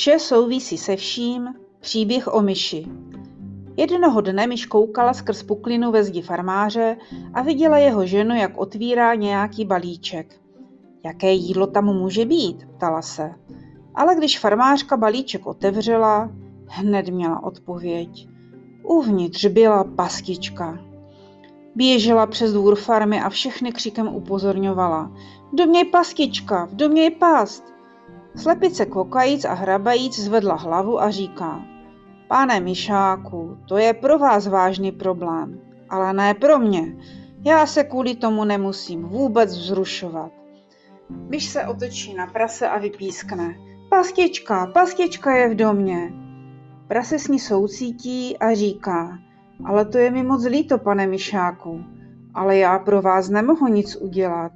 Vše souvisí se vším, příběh o myši. Jednoho dne myš koukala skrz puklinu ve zdi farmáře a viděla jeho ženu, jak otvírá nějaký balíček. Jaké jídlo tam může být? ptala se. Ale když farmářka balíček otevřela, hned měla odpověď. Uvnitř byla pastička. Běžela přes dvůr farmy a všechny křikem upozorňovala. V domě je pastička, v domě je past. Slepice kokajíc a hrabajíc zvedla hlavu a říká. Pane Mišáku, to je pro vás vážný problém, ale ne pro mě. Já se kvůli tomu nemusím vůbec vzrušovat. Myš se otočí na prase a vypískne. Pastička, pastička je v domě. Prase s ní soucítí a říká, ale to je mi moc líto, pane Mišáku, ale já pro vás nemohu nic udělat,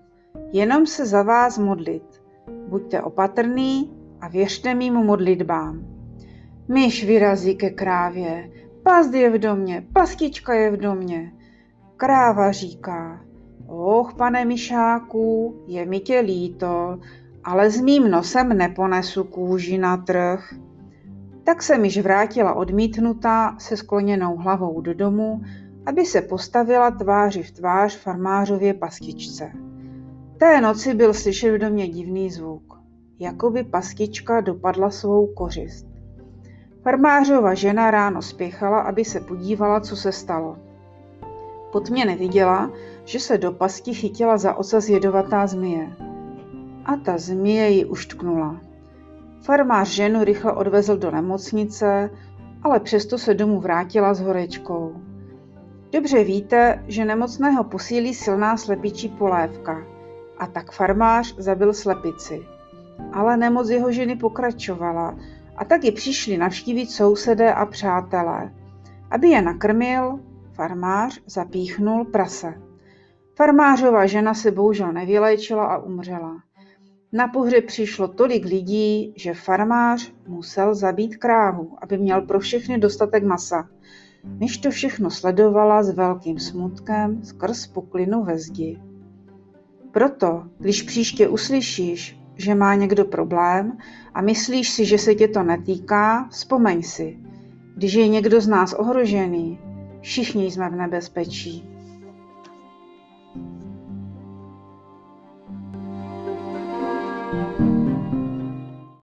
jenom se za vás modlit. Buďte opatrný a věřte mým modlitbám. Myš vyrazí ke krávě. Past je v domě, pastička je v domě. Kráva říká, och, pane myšáku, je mi tě líto, ale s mým nosem neponesu kůži na trh. Tak se myš vrátila odmítnutá se skloněnou hlavou do domu, aby se postavila tváři v tvář farmářově pastičce. Té noci byl slyšet v domě divný zvuk, jako by pastička dopadla svou kořist. Farmářova žena ráno spěchala, aby se podívala, co se stalo. Pod mě neviděla, že se do pasti chytila za ocas jedovatá zmije. A ta zmije ji uštknula. Farmář ženu rychle odvezl do nemocnice, ale přesto se domů vrátila s horečkou. Dobře víte, že nemocného posílí silná slepičí polévka a tak farmář zabil slepici. Ale nemoc jeho ženy pokračovala a tak ji přišli navštívit sousedé a přátelé. Aby je nakrmil, farmář zapíchnul prase. Farmářova žena se bohužel nevyléčila a umřela. Na pohřeb přišlo tolik lidí, že farmář musel zabít krávu, aby měl pro všechny dostatek masa. Myš to všechno sledovala s velkým smutkem skrz puklinu ve zdi proto, když příště uslyšíš, že má někdo problém a myslíš si, že se tě to netýká, vzpomeň si, když je někdo z nás ohrožený, všichni jsme v nebezpečí.